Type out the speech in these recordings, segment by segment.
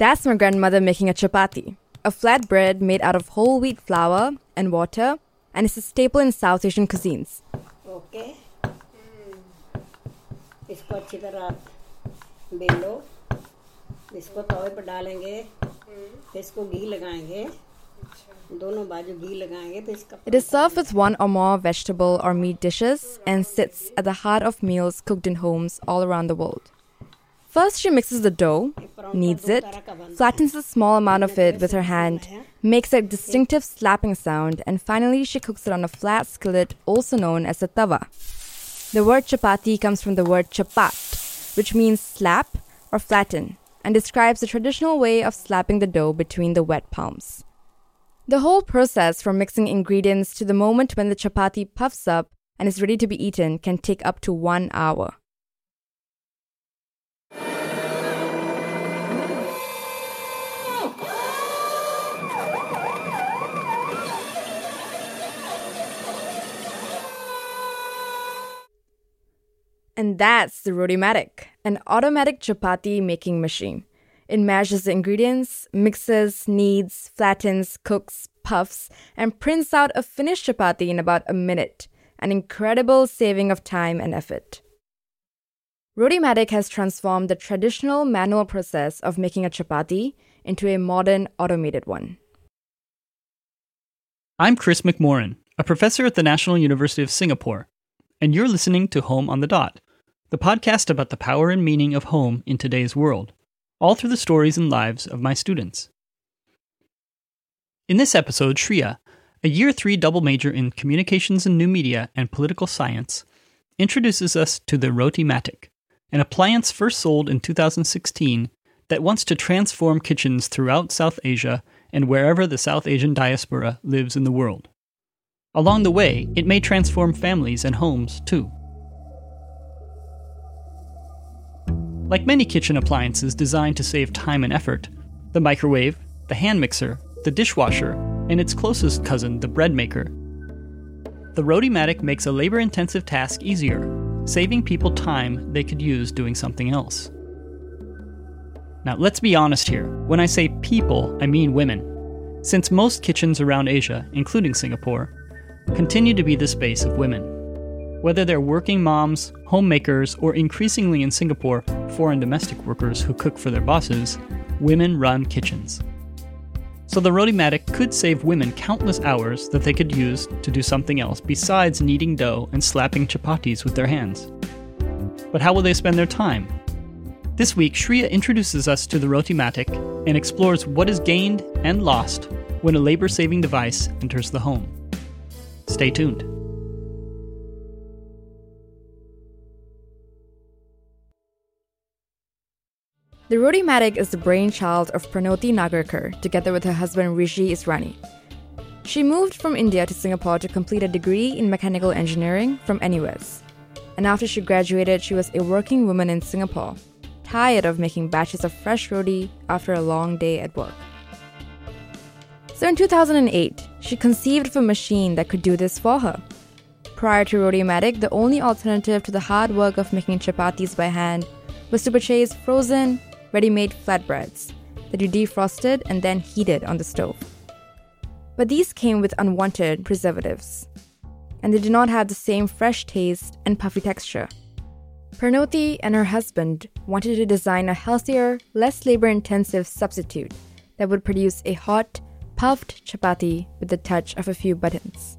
That's my grandmother making a chapati, a flat bread made out of whole wheat flour and water, and it's a staple in South Asian cuisines. Okay इसको अच्छी तरह बेलो इसको तवे पर डालेंगे फिर इसको घी लगाएंगे दोनों बाजू घी लगाएंगे फिर इसका It is served with one or more vegetable or meat dishes and sits at the heart of meals cooked in homes all around the world. First, she mixes the dough, kneads it, flattens a small amount of it with her hand, makes a distinctive slapping sound, and finally she cooks it on a flat skillet, also known as a tawa. The word chapati comes from the word chapat, which means slap or flatten, and describes the traditional way of slapping the dough between the wet palms. The whole process from mixing ingredients to the moment when the chapati puffs up and is ready to be eaten can take up to one hour. And that's the Rotimatic, an automatic chapati making machine. It measures the ingredients, mixes, kneads, flattens, cooks, puffs, and prints out a finished chapati in about a minute, an incredible saving of time and effort. Rotimatic has transformed the traditional manual process of making a chapati into a modern automated one. I'm Chris McMorran, a professor at the National University of Singapore, and you're listening to Home on the Dot, the podcast about the power and meaning of home in today's world, all through the stories and lives of my students. In this episode, Shreya, a year three double major in communications and new media and political science, introduces us to the Rotimatic, an appliance first sold in 2016 that wants to transform kitchens throughout South Asia and wherever the South Asian diaspora lives in the world. Along the way, it may transform families and homes too. Like many kitchen appliances designed to save time and effort, the microwave, the hand mixer, the dishwasher, and its closest cousin, the bread maker, the Rotimatic makes a labor intensive task easier, saving people time they could use doing something else. Now, let's be honest here. When I say people, I mean women. Since most kitchens around Asia, including Singapore, continue to be the space of women. Whether they're working moms, homemakers, or increasingly in Singapore, foreign domestic workers who cook for their bosses, women run kitchens. So the Rotimatic could save women countless hours that they could use to do something else besides kneading dough and slapping chapatis with their hands. But how will they spend their time? This week, Shreya introduces us to the Rotimatic and explores what is gained and lost when a labor saving device enters the home. Stay tuned. The Rotimatic is the brainchild of Pranoti Nagarkar together with her husband Rishi Israni. She moved from India to Singapore to complete a degree in mechanical engineering from NUS. And after she graduated, she was a working woman in Singapore, tired of making batches of fresh roti after a long day at work. So in 2008, she conceived of a machine that could do this for her. Prior to Rotimatic, the only alternative to the hard work of making chapatis by hand was to purchase frozen, ready made flatbreads that you defrosted and then heated on the stove. But these came with unwanted preservatives, and they did not have the same fresh taste and puffy texture. Pranoti and her husband wanted to design a healthier, less labor intensive substitute that would produce a hot, puffed chapati with the touch of a few buttons.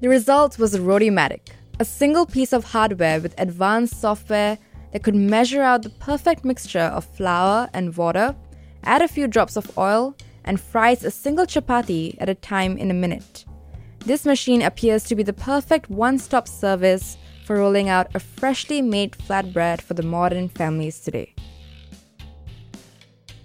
The result was a Rotimatic, a single piece of hardware with advanced software that could measure out the perfect mixture of flour and water, add a few drops of oil, and fries a single chapati at a time in a minute. This machine appears to be the perfect one stop service for rolling out a freshly made flatbread for the modern families today.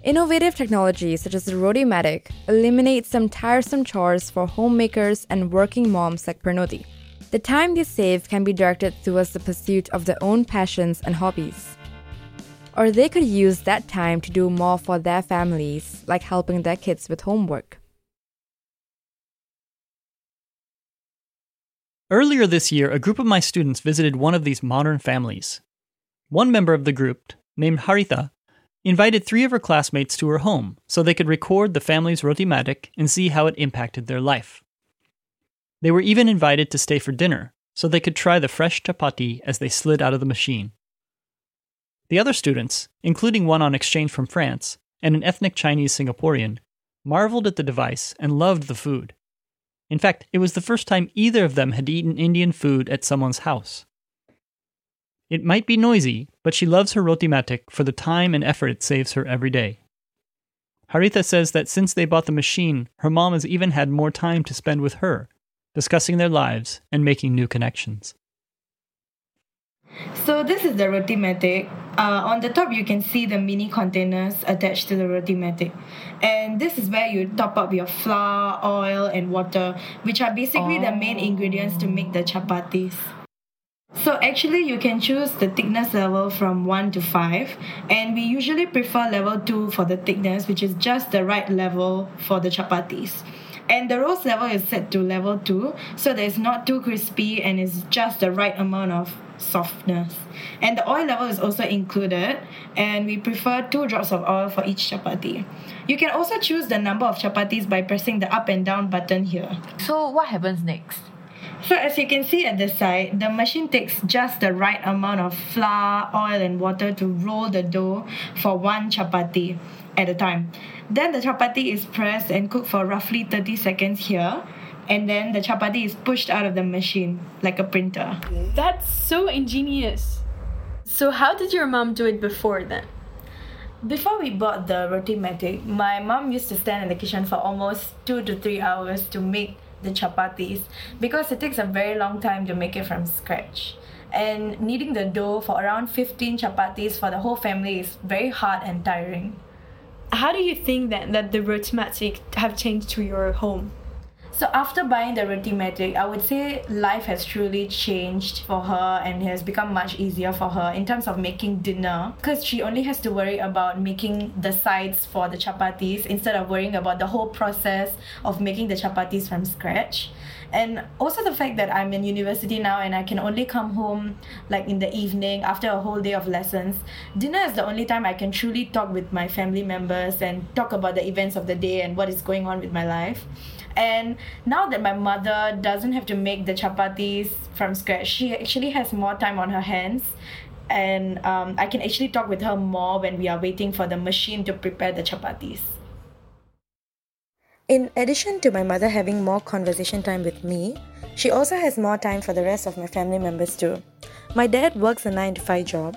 Innovative technology such as the Rotimatic eliminates some tiresome chores for homemakers and working moms like Pranoti. The time they save can be directed towards the pursuit of their own passions and hobbies. Or they could use that time to do more for their families, like helping their kids with homework. Earlier this year, a group of my students visited one of these modern families. One member of the group, named Haritha, invited three of her classmates to her home so they could record the family's roti Rotimatic and see how it impacted their life. They were even invited to stay for dinner so they could try the fresh chapati as they slid out of the machine. The other students, including one on exchange from France and an ethnic Chinese Singaporean, marveled at the device and loved the food. In fact, it was the first time either of them had eaten Indian food at someone's house. It might be noisy, but she loves her Rotimatic for the time and effort it saves her every day. Haritha says that since they bought the machine, her mom has even had more time to spend with her, discussing their lives and making new connections. So this is the Rotimatic. Uh, on the top, you can see the mini containers attached to the roti Rotimatic. And this is where you top up your flour, oil, and water, which are basically oh. the main ingredients to make the chapatis. So actually you can choose the thickness level from 1 to 5 and we usually prefer level 2 for the thickness which is just the right level for the chapatis. And the roast level is set to level 2 so that it's not too crispy and it's just the right amount of softness. And the oil level is also included and we prefer 2 drops of oil for each chapati. You can also choose the number of chapatis by pressing the up and down button here. So what happens next? So as you can see at the side, the machine takes just the right amount of flour, oil and water to roll the dough for one chapati at a time. Then the chapati is pressed and cooked for roughly 30 seconds here. And then the chapati is pushed out of the machine like a printer. That's so ingenious. So how did your mom do it before then? Before we bought the roti Rotimatic, my mom used to stand in the kitchen for almost two to three hours to make the chapatis because it takes a very long time to make it from scratch. And kneading the dough for around 15 chapatis for the whole family is very hard and tiring. How do you think then that the roti Rotimatic have changed to your home? So after buying the roti Rotimatic, I would say life has truly changed for her and has become much easier for her in terms of making dinner because she only has to worry about making the sides for the chapatis instead of worrying about the whole process of making the chapatis from scratch. And also the fact that I'm in university now and I can only come home like in the evening after a whole day of lessons. Dinner is the only time I can truly talk with my family members and talk about the events of the day and what is going on with my life. And now that my mother doesn't have to make the chapatis from scratch, she actually has more time on her hands. And um, I can actually talk with her more when we are waiting for the machine to prepare the chapatis. In addition to my mother having more conversation time with me, she also has more time for the rest of my family members too. My dad works a 9 to 5 job,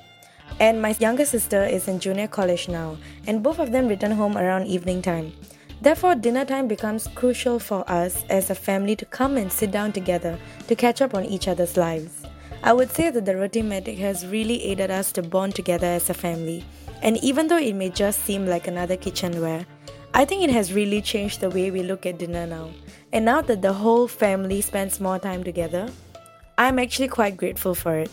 and my younger sister is in junior college now, and both of them return home around evening time. Therefore, dinner time becomes crucial for us as a family to come and sit down together to catch up on each other's lives. I would say that the Rotimatic has really aided us to bond together as a family. And even though it may just seem like another kitchenware, I think it has really changed the way we look at dinner now. And now that the whole family spends more time together, I'm actually quite grateful for it.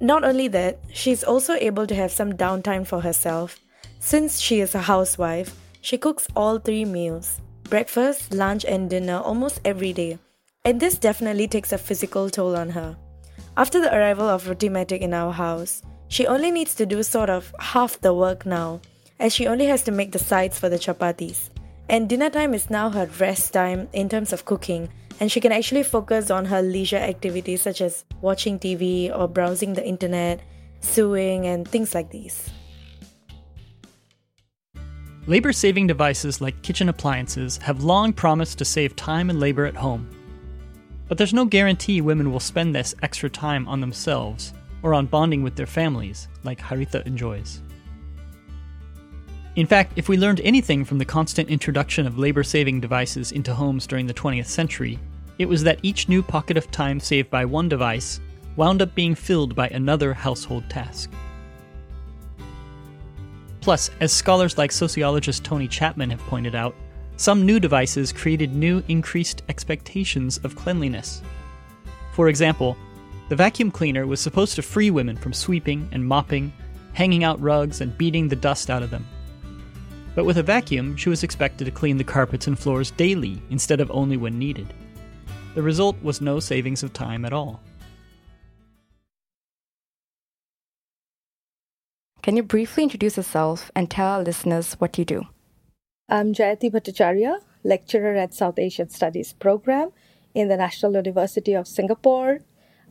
Not only that, she's also able to have some downtime for herself. Since she is a housewife, she cooks all three meals breakfast, lunch, and dinner almost every day, and this definitely takes a physical toll on her. After the arrival of Rotimatic in our house, she only needs to do sort of half the work now, as she only has to make the sides for the chapatis. And dinner time is now her rest time in terms of cooking, and she can actually focus on her leisure activities such as watching TV or browsing the internet, sewing, and things like these. Labor saving devices like kitchen appliances have long promised to save time and labor at home. But there's no guarantee women will spend this extra time on themselves or on bonding with their families, like Haritha enjoys. In fact, if we learned anything from the constant introduction of labor saving devices into homes during the 20th century, it was that each new pocket of time saved by one device wound up being filled by another household task. Plus, as scholars like sociologist Tony Chapman have pointed out, some new devices created new increased expectations of cleanliness. For example, the vacuum cleaner was supposed to free women from sweeping and mopping, hanging out rugs, and beating the dust out of them. But with a vacuum, she was expected to clean the carpets and floors daily instead of only when needed. The result was no savings of time at all. Can you briefly introduce yourself and tell our listeners what you do? I'm Jayati Bhattacharya, lecturer at South Asian Studies program in the National University of Singapore.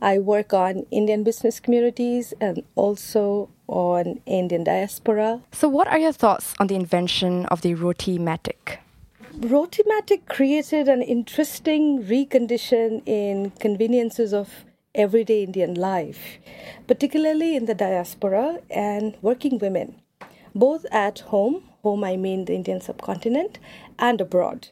I work on Indian business communities and also on Indian diaspora. So, what are your thoughts on the invention of the Rotimatic? Rotimatic created an interesting recondition in conveniences of everyday Indian life, particularly in the diaspora and working women, both at home home I mean the Indian subcontinent, and abroad.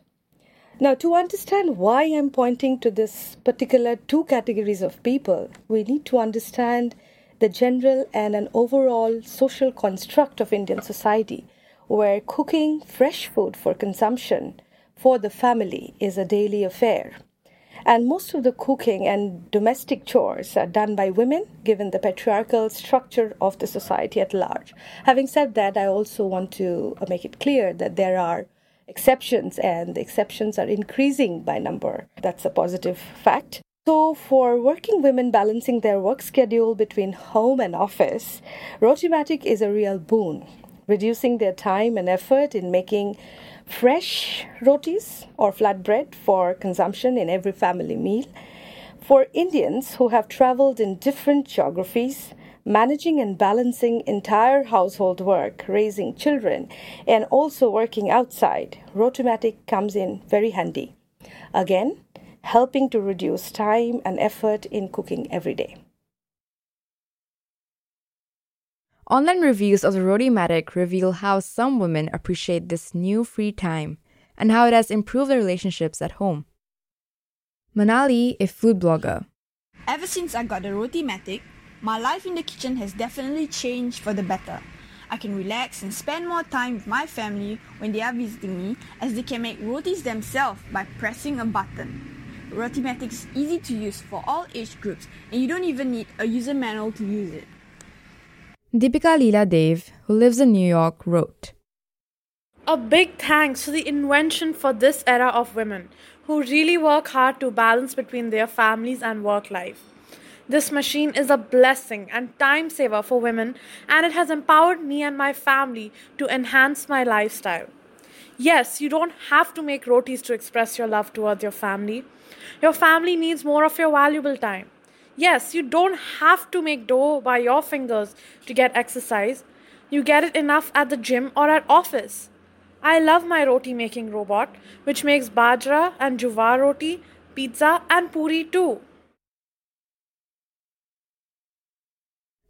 Now, to understand why I'm pointing to this particular two categories of people, we need to understand the general and an overall social construct of Indian society, where cooking fresh food for consumption for the family is a daily affair. And most of the cooking and domestic chores are done by women, given the patriarchal structure of the society at large. Having said that, I also want to make it clear that there are exceptions, and the exceptions are increasing by number. That's a positive fact. So, for working women balancing their work schedule between home and office, Rotimatic is a real boon, reducing their time and effort in making fresh rotis or flatbread for consumption in every family meal. For Indians who have traveled in different geographies, managing and balancing entire household work, raising children, and also working outside, Rotimatic comes in very handy. Again, helping to reduce time and effort in cooking every day. Online reviews of the Rotimatic reveal how some women appreciate this new free time and how it has improved their relationships at home. Manali, a food blogger. Ever since I got the Rotimatic, my life in the kitchen has definitely changed for the better. I can relax and spend more time with my family when they are visiting me as they can make rotis themselves by pressing a button. Rotimatic is easy to use for all age groups and you don't even need a user manual to use it. Deepika Leela Dave, who lives in New York, wrote A big thanks to the invention for this era of women who really work hard to balance between their families and work life. This machine is a blessing and time saver for women, and it has empowered me and my family to enhance my lifestyle. Yes, you don't have to make rotis to express your love towards your family. Your family needs more of your valuable time. Yes, you don't have to make dough by your fingers to get exercise. You get it enough at the gym or at office. I love my roti making robot, which makes bajra and jowar roti, pizza, and puri too.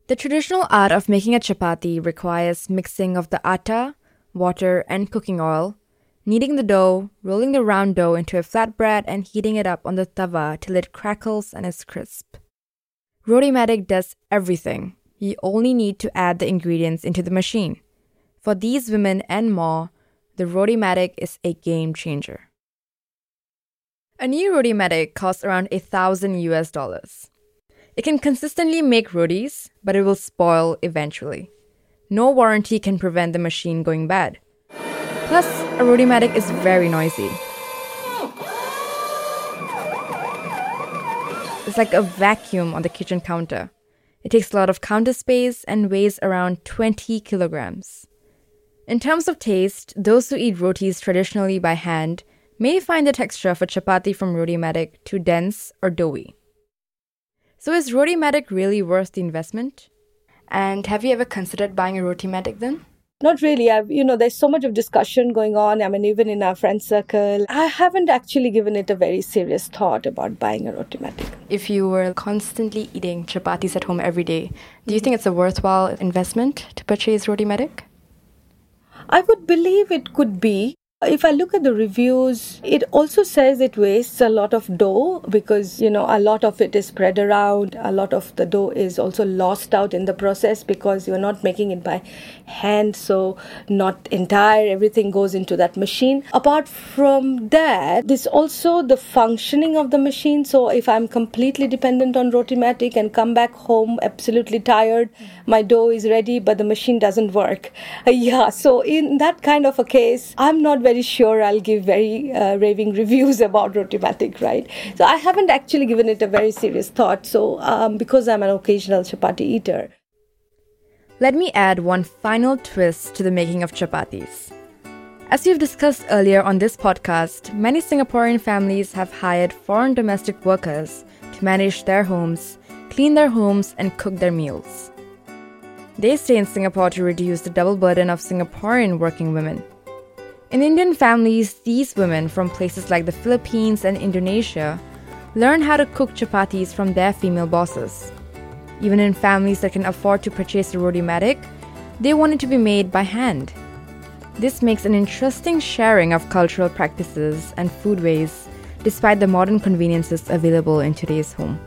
The traditional art of making a chapati requires mixing of the atta, water, and cooking oil, kneading the dough, rolling the round dough into a flatbread, and heating it up on the tawa till it crackles and is crisp. Rotimatic does everything. You only need to add the ingredients into the machine. For these women and more, the Rotimatic is a game changer. A new Rotimatic costs around a thousand US dollars. It can consistently make rotis, but it will spoil eventually. No warranty can prevent the machine going bad. Plus, a Rotimatic is very noisy. It's like a vacuum on the kitchen counter. It takes a lot of counter space and weighs around 20 kilograms. In terms of taste, those who eat rotis traditionally by hand may find the texture of a chapati from Rotimatic too dense or doughy. So is Rotimatic really worth the investment? And have you ever considered buying a Rotimatic then? Not really. I've, you know, there's so much of discussion going on. I mean, even in our friend circle, I haven't actually given it a very serious thought about buying a Rotimatic. If you were constantly eating chapatis at home every day, do you think it's a worthwhile investment to purchase Rotimatic? I would believe it could be. If I look at the reviews, it also says it wastes a lot of dough because, you know, a lot of it is spread around. A lot of the dough is also lost out in the process because you're not making it by hand. So, not entire, everything goes into that machine. Apart from that, this also the functioning of the machine. So, if I'm completely dependent on Rotimatic and come back home absolutely tired, my dough is ready, but the machine doesn't work. Uh, yeah, so in that kind of a case, I'm not very sure I'll give very uh, raving reviews about Rotimatic, right? So I haven't actually given it a very serious thought. So um, because I'm an occasional chapati eater. Let me add one final twist to the making of chapatis. As we've discussed earlier on this podcast, many Singaporean families have hired foreign domestic workers to manage their homes, clean their homes, and cook their meals. They stay in Singapore to reduce the double burden of Singaporean working women. In Indian families, these women from places like the Philippines and Indonesia learn how to cook chapatis from their female bosses. Even in families that can afford to purchase a Rotimatic, they want it to be made by hand. This makes an interesting sharing of cultural practices and foodways despite the modern conveniences available in today's home.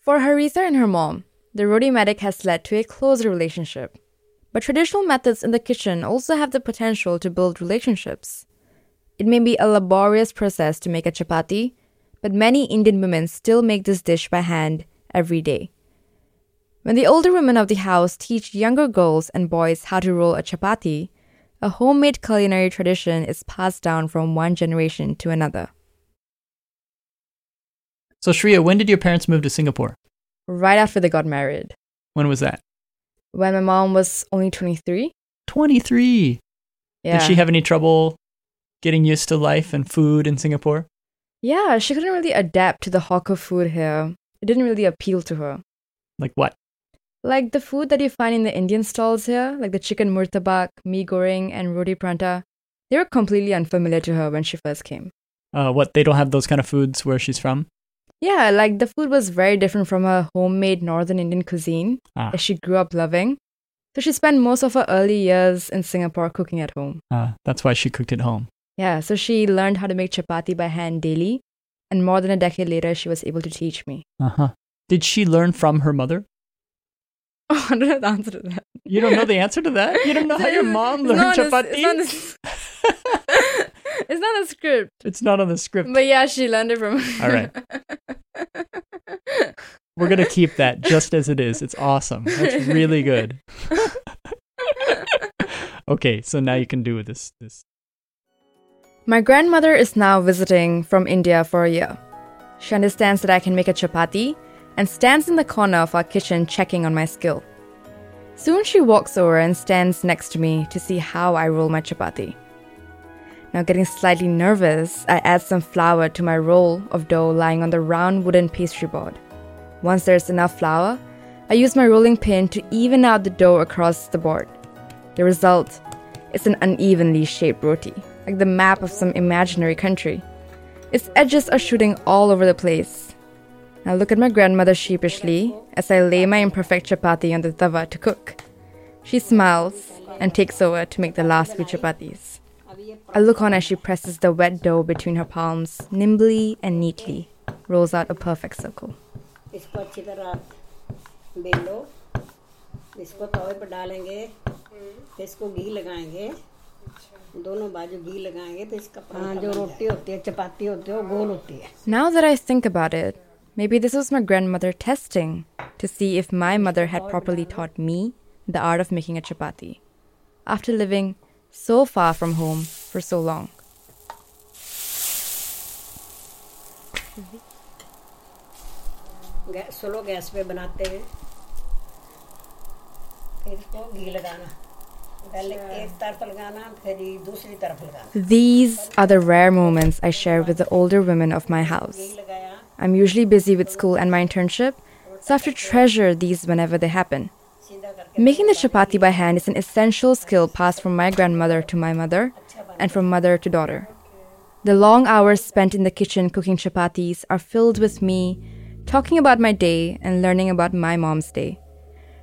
For Haritha and her mom, the Rotimatic has led to a closer relationship. But traditional methods in the kitchen also have the potential to build relationships. It may be a laborious process to make a chapati, but many Indian women still make this dish by hand every day. When the older women of the house teach younger girls and boys how to roll a chapati, a homemade culinary tradition is passed down from one generation to another. So, Shreya, when did your parents move to Singapore? Right after they got married. When was that? When my mom was only 23. 23. Yeah. Did she have any trouble getting used to life and food in Singapore? Yeah, she couldn't really adapt to the hawker food here. It didn't really appeal to her. Like what? Like the food that you find in the Indian stalls here, like the chicken murtabak, mee goreng, and roti prata, they were completely unfamiliar to her when she first came. Uh, what, they don't have those kind of foods where she's from? Yeah, like the food was very different from her homemade northern Indian cuisine Ah. that she grew up loving. So she spent most of her early years in Singapore cooking at home. Uh, that's why she cooked at home. Yeah, so she learned how to make chapati by hand daily, and more than a decade later, she was able to teach me. Uh huh. Did she learn from her mother? Oh, I don't know the answer to that. You don't know the answer to that? You don't know how your mom learned chapati? It's not, on the, it's not a script. It's not on the script. But yeah, she learned it from. All right. We're going to keep that just as it is. It's awesome. That's really good. okay, so now you can do this this My grandmother is now visiting from India for a year. She understands that I can make a chapati and stands in the corner of our kitchen checking on my skill. Soon she walks over and stands next to me to see how I roll my chapati. Now, getting slightly nervous, I add some flour to my roll of dough lying on the round wooden pastry board. Once there's enough flour, I use my rolling pin to even out the dough across the board. The result is an unevenly shaped roti, like the map of some imaginary country. Its edges are shooting all over the place. I look at my grandmother sheepishly as I lay my imperfect chapati on the tawa to cook. She smiles and takes over to make the last few chapatis. I look on as she presses the wet dough between her palms, nimbly and neatly, rolls out a perfect circle. इसको अच्छी तरह bell लो इसको तवे पर डालेंगे फिर इसको घी लगाएंगे दोनों बाजू घी लगाएंगे फिर इसका हाँ जो रोटी होती है चपाती होती है वो गोल होती है Now that I think about it, maybe this was my grandmother testing to see if my mother had properly taught me the art of making a chapati after living so far from home for so long. गै- slow gas पे बनाते हैं फिर इसको घी लगाना पहले एक तरफ लगाना फिर ये दूसरी तरफ लगाना These are the rare moments I share with the older women of my house. लगाया I'm usually busy with school and my internship, so I have to treasure these whenever they happen. Making the chapati by hand is an essential skill passed from my grandmother to my mother and from mother to daughter. The long hours spent in the kitchen cooking chapatis are filled with me talking about my day and learning about my mom's day,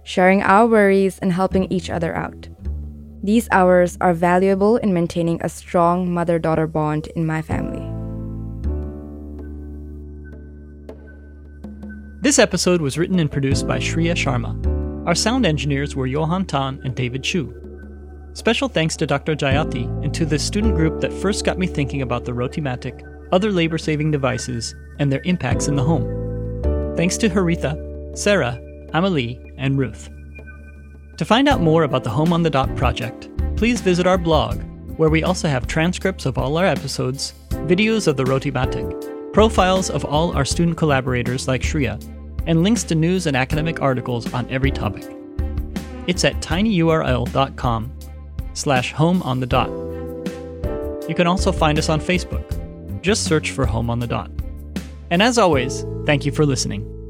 sharing our worries and helping each other out. These hours are valuable in maintaining a strong mother daughter bond in my family. This episode was written and produced by Shreya Sharma. Our sound engineers were Johan Tan and David Chu. Special thanks to Dr. Jayati and to the student group that first got me thinking about the Rotimatic, other labor saving devices, and their impacts in the home. Thanks to Haritha, Sarah, Amalie, and Ruth. To find out more about the Home on the Dot project, please visit our blog, where we also have transcripts of all our episodes, videos of the Rotimatic, profiles of all our student collaborators like Shreya, and links to news and academic articles on every topic. It's at tinyurl.com slash home on the dot. You can also find us on Facebook. Just search for Home on the Dot. And as always, thank you for listening.